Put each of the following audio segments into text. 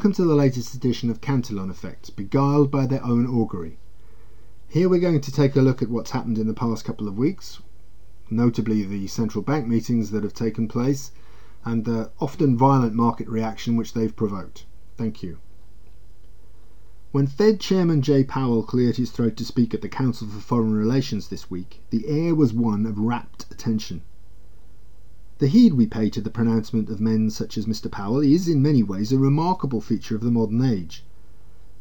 Welcome to the latest edition of Cantillon Effects, beguiled by their own augury. Here we're going to take a look at what's happened in the past couple of weeks, notably the central bank meetings that have taken place and the often violent market reaction which they've provoked. Thank you. When Fed Chairman Jay Powell cleared his throat to speak at the Council for Foreign Relations this week, the air was one of rapt attention. The heed we pay to the pronouncement of men such as Mr. Powell is in many ways a remarkable feature of the modern age.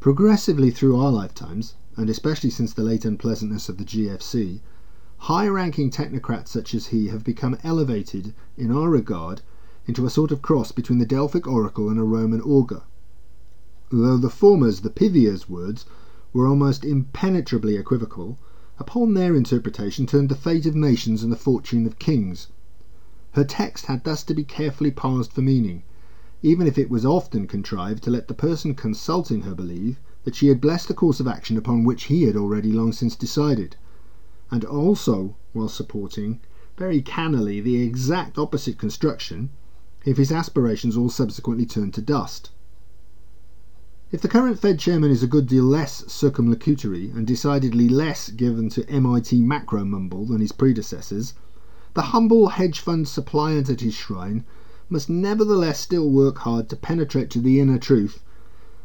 Progressively through our lifetimes, and especially since the late unpleasantness of the GFC, high ranking technocrats such as he have become elevated, in our regard, into a sort of cross between the Delphic oracle and a Roman augur though the former's, the Pythia's words, were almost impenetrably equivocal, upon their interpretation turned the fate of nations and the fortune of kings. Her text had thus to be carefully parsed for meaning, even if it was often contrived to let the person consulting her believe that she had blessed a course of action upon which he had already long since decided, and also while supporting, very cannily, the exact opposite construction, if his aspirations all subsequently turned to dust. If the current Fed chairman is a good deal less circumlocutory and decidedly less given to MIT macro mumble than his predecessors, the humble hedge fund suppliant at his shrine must nevertheless still work hard to penetrate to the inner truth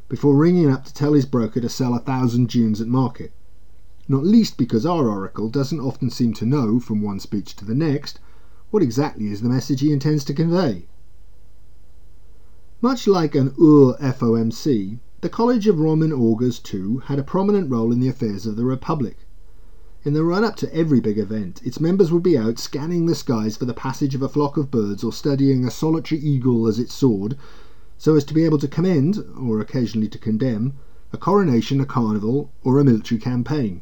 before ringing up to tell his broker to sell a thousand Junes at market. Not least because our oracle doesn't often seem to know, from one speech to the next, what exactly is the message he intends to convey. Much like an Ur FOMC, the College of Roman Augurs, too, had a prominent role in the affairs of the Republic. In the run up to every big event, its members would be out scanning the skies for the passage of a flock of birds or studying a solitary eagle as it soared, so as to be able to commend, or occasionally to condemn, a coronation, a carnival, or a military campaign.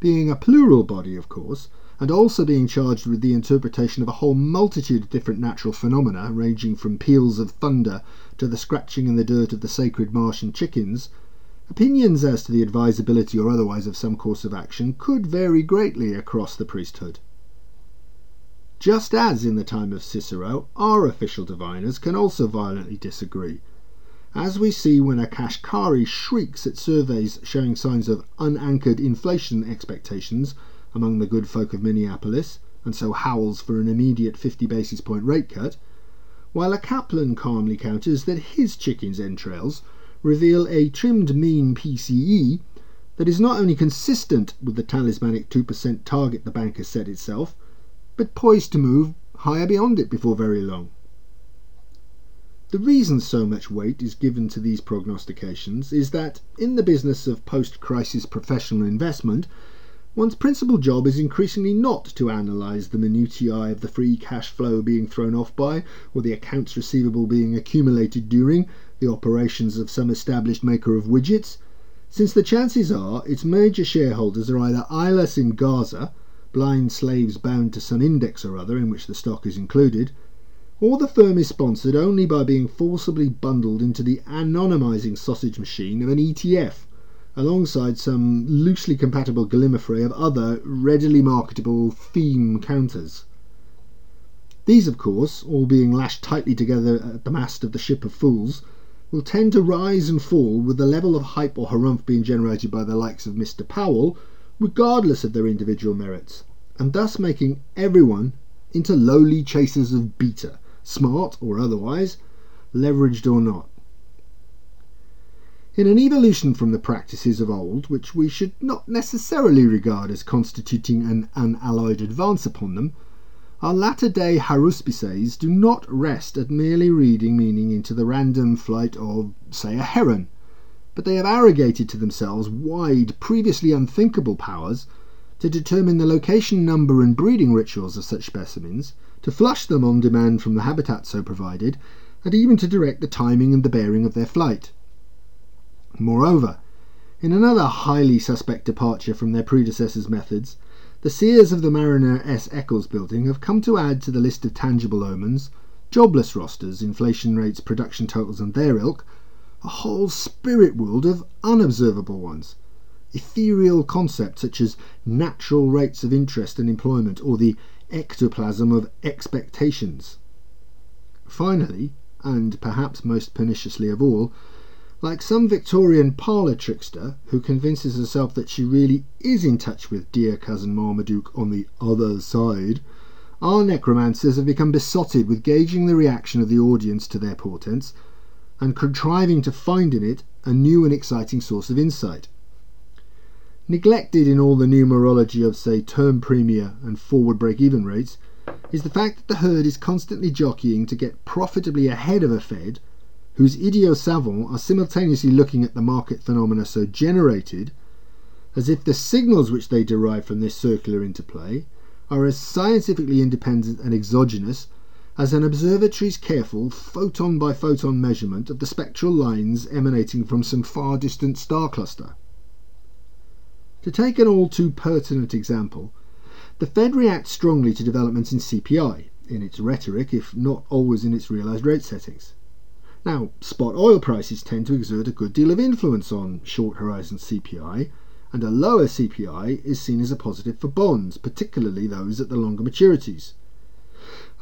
Being a plural body, of course, and also being charged with the interpretation of a whole multitude of different natural phenomena, ranging from peals of thunder to the scratching in the dirt of the sacred Martian chickens, opinions as to the advisability or otherwise of some course of action could vary greatly across the priesthood. Just as in the time of Cicero, our official diviners can also violently disagree, as we see when a Kashkari shrieks at surveys showing signs of unanchored inflation expectations among the good folk of Minneapolis, and so howls for an immediate 50 basis point rate cut, while a Kaplan calmly counters that his chicken's entrails reveal a trimmed mean PCE that is not only consistent with the talismanic 2% target the bank has set itself, but poised to move higher beyond it before very long. The reason so much weight is given to these prognostications is that, in the business of post crisis professional investment, One's principal job is increasingly not to analyze the minutiae of the free cash flow being thrown off by, or the accounts receivable being accumulated during, the operations of some established maker of widgets, since the chances are its major shareholders are either eyeless in Gaza, blind slaves bound to some index or other in which the stock is included, or the firm is sponsored only by being forcibly bundled into the anonymizing sausage machine of an ETF alongside some loosely compatible gallimaufry of other readily marketable theme counters. These, of course, all being lashed tightly together at the mast of the ship of fools, will tend to rise and fall with the level of hype or harumph being generated by the likes of Mr. Powell, regardless of their individual merits, and thus making everyone into lowly chasers of beta, smart or otherwise, leveraged or not. In an evolution from the practices of old, which we should not necessarily regard as constituting an unalloyed advance upon them, our latter day haruspices do not rest at merely reading meaning into the random flight of, say, a heron, but they have arrogated to themselves wide, previously unthinkable powers to determine the location, number, and breeding rituals of such specimens, to flush them on demand from the habitat so provided, and even to direct the timing and the bearing of their flight. Moreover, in another highly suspect departure from their predecessors' methods, the seers of the Marriner S. Eccles building have come to add to the list of tangible omens, jobless rosters, inflation rates, production totals, and their ilk, a whole spirit world of unobservable ones. Ethereal concepts such as natural rates of interest and employment, or the ectoplasm of expectations. Finally, and perhaps most perniciously of all, like some Victorian parlour trickster who convinces herself that she really is in touch with dear cousin Marmaduke on the other side, our necromancers have become besotted with gauging the reaction of the audience to their portents and contriving to find in it a new and exciting source of insight. Neglected in all the numerology of, say, term premia and forward break even rates is the fact that the herd is constantly jockeying to get profitably ahead of a Fed whose idiot savants are simultaneously looking at the market phenomena so generated as if the signals which they derive from this circular interplay are as scientifically independent and exogenous as an observatory's careful photon by photon measurement of the spectral lines emanating from some far distant star cluster. To take an all too pertinent example, the Fed reacts strongly to developments in CPI, in its rhetoric, if not always in its realized rate settings. Now, spot oil prices tend to exert a good deal of influence on short horizon CPI, and a lower CPI is seen as a positive for bonds, particularly those at the longer maturities.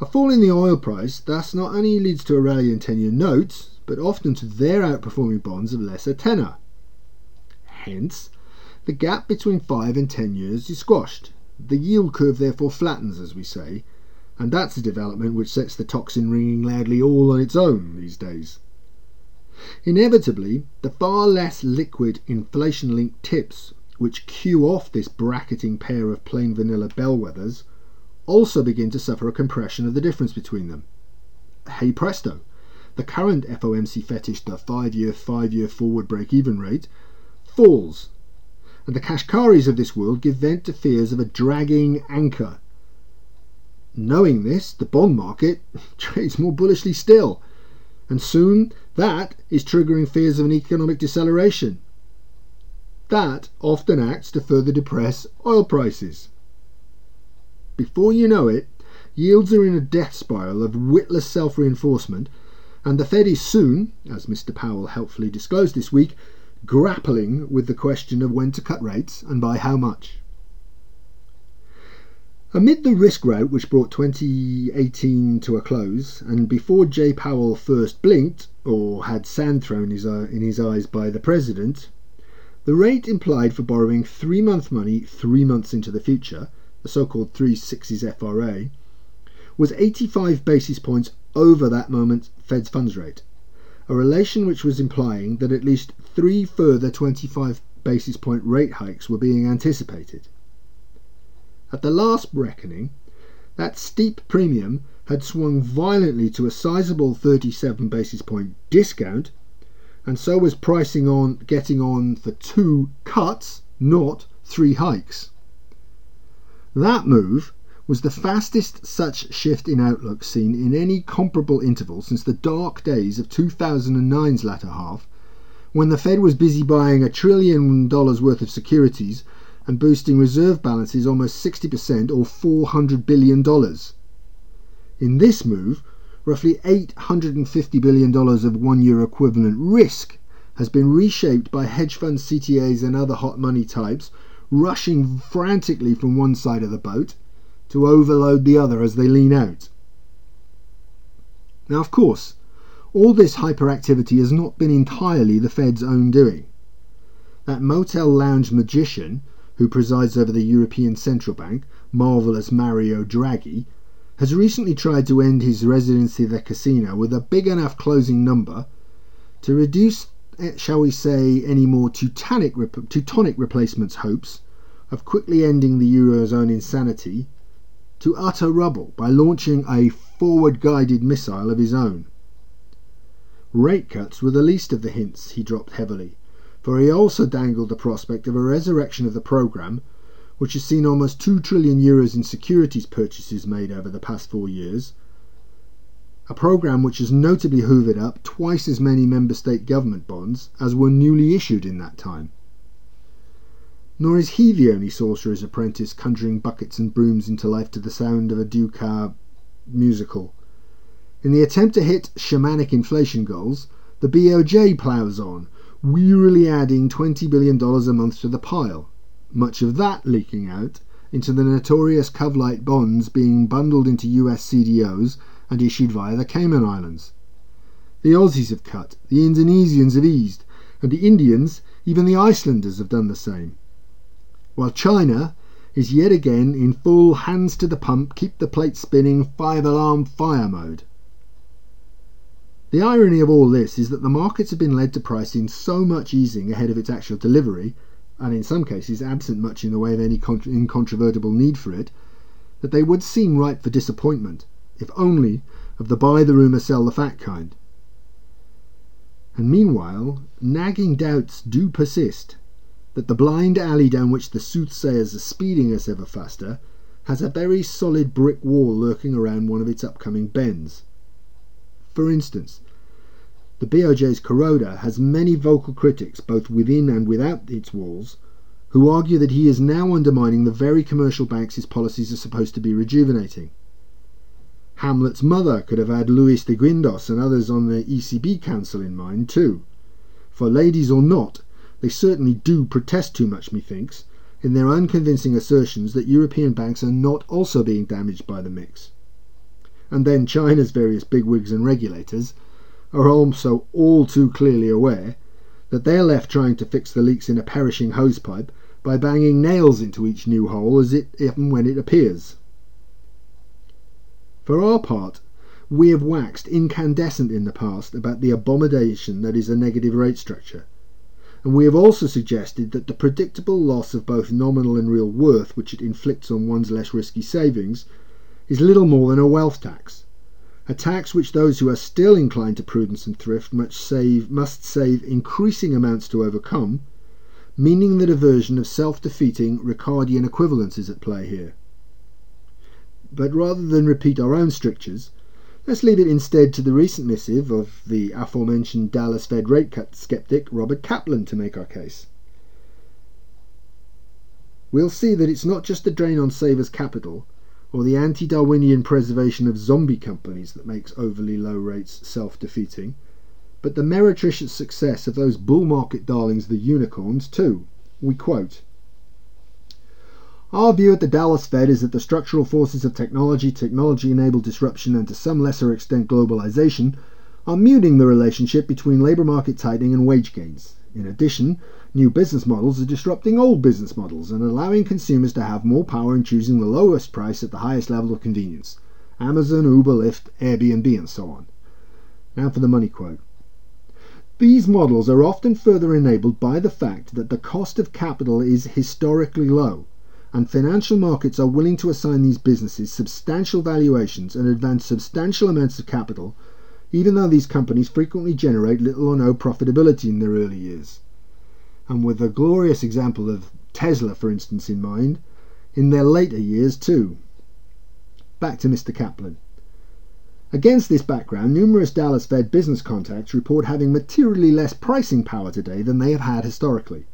A fall in the oil price thus not only leads to a rally in 10 year notes, but often to their outperforming bonds of lesser tenor. Hence, the gap between 5 and 10 years is squashed. The yield curve therefore flattens, as we say, and that's a development which sets the tocsin ringing loudly all on its own these days. Inevitably, the far less liquid inflation linked TIPS which cue off this bracketing pair of plain vanilla bellwethers also begin to suffer a compression of the difference between them. Hey presto! The current FOMC fetish, the five year, five year forward break even rate, falls, and the Kashkaris of this world give vent to fears of a dragging anchor. Knowing this, the bond market trades more bullishly still, and soon that is triggering fears of an economic deceleration. That often acts to further depress oil prices. Before you know it, yields are in a death spiral of witless self reinforcement, and the Fed is soon, as Mr. Powell helpfully disclosed this week, grappling with the question of when to cut rates and by how much. Amid the risk rout which brought 2018 to a close, and before Jay Powell first blinked, or had sand thrown uh, in his eyes by the President, the rate implied for borrowing three month money three months into the future, the so called 360s FRA, was 85 basis points over that moment Fed's funds rate, a relation which was implying that at least three further 25 basis point rate hikes were being anticipated. At the last reckoning, that steep premium had swung violently to a sizable 37 basis point discount and so was pricing on getting on for two cuts, not three hikes. That move was the fastest such shift in outlook seen in any comparable interval since the dark days of 2009's latter half, when the Fed was busy buying a trillion dollars worth of securities and boosting reserve balances almost 60% or $400 billion. In this move, roughly $850 billion of one year equivalent risk has been reshaped by hedge fund CTAs and other hot money types rushing frantically from one side of the boat to overload the other as they lean out. Now, of course, all this hyperactivity has not been entirely the Fed's own doing. That motel lounge magician who presides over the European Central Bank, marvelous Mario Draghi, has recently tried to end his residency at the casino with a big enough closing number to reduce, eh, shall we say, any more Teutonic, Teutonic replacements' hopes of quickly ending the Eurozone insanity to utter rubble by launching a forward guided missile of his own. Rate cuts were the least of the hints he dropped heavily, for he also dangled the prospect of a resurrection of the programme which has seen almost 2 trillion euros in securities purchases made over the past four years, a program which has notably hoovered up twice as many member state government bonds as were newly issued in that time. Nor is he the only sorcerer's apprentice conjuring buckets and brooms into life to the sound of a Dukas musical. In the attempt to hit shamanic inflation goals, the BOJ ploughs on, wearily adding $20 billion a month to the pile, much of that leaking out into the notorious Covlite bonds being bundled into US CDOs and issued via the Cayman Islands. The Aussies have cut, the Indonesians have eased, and the Indians, even the Icelanders, have done the same. While China is yet again in full hands to the pump, keep the plate spinning, five alarm fire mode. The irony of all this is that the markets have been led to price in so much easing ahead of its actual delivery, and in some cases absent much in the way of any incontrovertible need for it, that they would seem ripe for disappointment, if only of the buy the rumour, sell the fact kind. And meanwhile, nagging doubts do persist that the blind alley down which the soothsayers are speeding us ever faster has a very solid brick wall lurking around one of its upcoming bends. For instance, the BOJ's Kuroda has many vocal critics, both within and without its walls, who argue that he is now undermining the very commercial banks his policies are supposed to be rejuvenating. Hamlet's mother could have had Luis de Guindos and others on the ECB Council in mind, too. For ladies or not, they certainly do protest too much, methinks, in their unconvincing assertions that European banks are not also being damaged by the mix. And then China's various bigwigs and regulators are also all too clearly aware that they are left trying to fix the leaks in a perishing hosepipe by banging nails into each new hole as it when it appears. For our part, we have waxed incandescent in the past about the abomination that is a negative rate structure, and we have also suggested that the predictable loss of both nominal and real worth which it inflicts on one's less risky savings is little more than a wealth tax, a tax which those who are still inclined to prudence and thrift must save, must save increasing amounts to overcome, meaning that a version of self defeating Ricardian equivalence is at play here. But rather than repeat our own strictures, let's leave it instead to the recent missive of the aforementioned Dallas Fed rate cut skeptic Robert Kaplan to make our case. We'll see that it's not just the drain on savers' capital or the anti Darwinian preservation of zombie companies that makes overly low rates self defeating, but the meretricious success of those bull market darlings, the unicorns, too. We quote our view at the Dallas Fed is that the structural forces of technology, technology enabled disruption, and to some lesser extent globalization are muting the relationship between labor market tightening and wage gains. In addition, new business models are disrupting old business models and allowing consumers to have more power in choosing the lowest price at the highest level of convenience. Amazon, Uber, Lyft, Airbnb, and so on. Now for the money quote. These models are often further enabled by the fact that the cost of capital is historically low and financial markets are willing to assign these businesses substantial valuations and advance substantial amounts of capital, even though these companies frequently generate little or no profitability in their early years. And with a glorious example of Tesla, for instance, in mind, in their later years too. Back to Mr. Kaplan. Against this background, numerous Dallas Fed business contacts report having materially less pricing power today than they have had historically.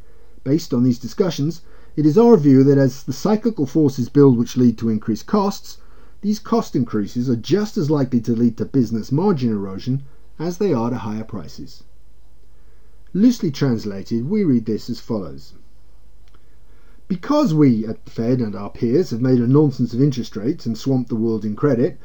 Based on these discussions, it is our view that as the cyclical forces build which lead to increased costs, these cost increases are just as likely to lead to business margin erosion as they are to higher prices. Loosely translated, we read this as follows. Because we at the Fed and our peers have made a nonsense of interest rates and swamped the world in credit,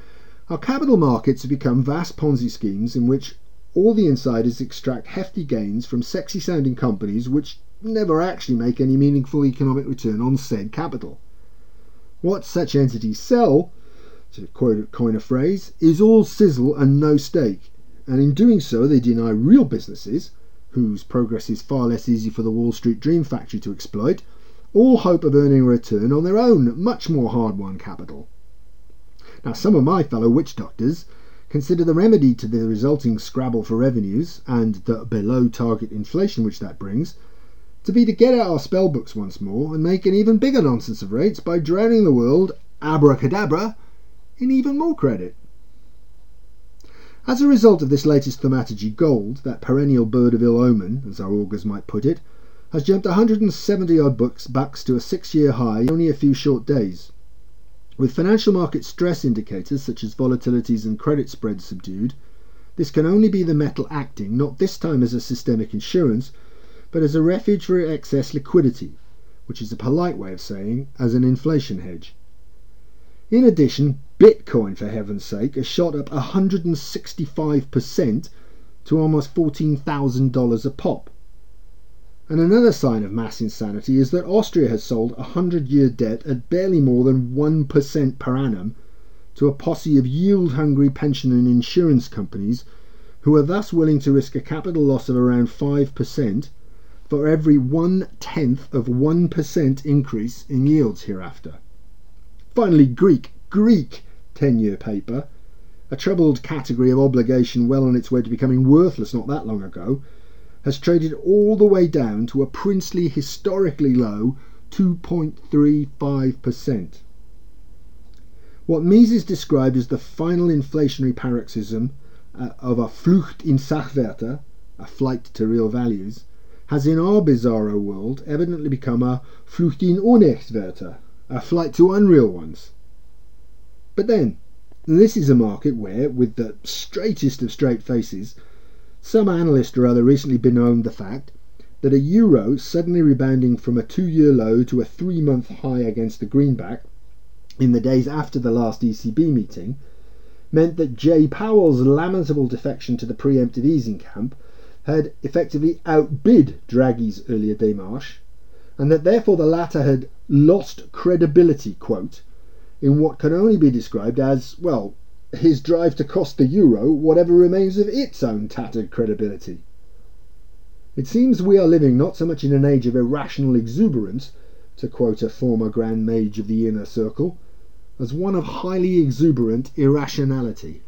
our capital markets have become vast Ponzi schemes in which all the insiders extract hefty gains from sexy sounding companies which never actually make any meaningful economic return on said capital. What such entities sell, to coin a phrase, is all sizzle and no steak, and in doing so they deny real businesses, whose progress is far less easy for the Wall Street Dream Factory to exploit, all hope of earning a return on their own much more hard won capital. Now, some of my fellow witch doctors consider the remedy to the resulting scrabble for revenues and the below target inflation which that brings to be to get out our spell books once more and make an even bigger nonsense of rates by drowning the world, abracadabra, in even more credit. As a result of this latest thaumaturgy, gold, that perennial bird of ill omen, as our augurs might put it, has jumped 170 odd bucks, bucks to a six year high in only a few short days. With financial market stress indicators such as volatilities and credit spreads subdued, this can only be the metal acting, not this time as a systemic insurance, but as a refuge for excess liquidity, which is a polite way of saying as an inflation hedge. In addition, Bitcoin, for heaven's sake, has shot up 165% to almost $14,000 a pop. And another sign of mass insanity is that Austria has sold a 100 year debt at barely more than 1% per annum to a posse of yield hungry pension and insurance companies who are thus willing to risk a capital loss of around 5% for every one tenth of 1% increase in yields hereafter. Finally, Greek, Greek 10 year paper, a troubled category of obligation well on its way to becoming worthless not that long ago, has traded all the way down to a princely, historically low 2.35%. What Mises described as the final inflationary paroxysm uh, of a Flucht in Sachwerte, a flight to real values, has in our bizarro world evidently become a Flucht in Unechtwerte, a flight to unreal ones. But then, this is a market where, with the straightest of straight faces, some analyst or other recently bemoaned the fact that a euro suddenly rebounding from a two year low to a three month high against the greenback in the days after the last ECB meeting meant that Jay Powell's lamentable defection to the preemptive easing camp had effectively outbid Draghi's earlier démarche, and that therefore the latter had lost credibility, quote, in what can only be described as, well, his drive to cost the euro whatever remains of its own tattered credibility. It seems we are living not so much in an age of irrational exuberance, to quote a former Grand Mage of the Inner Circle, as one of highly exuberant irrationality.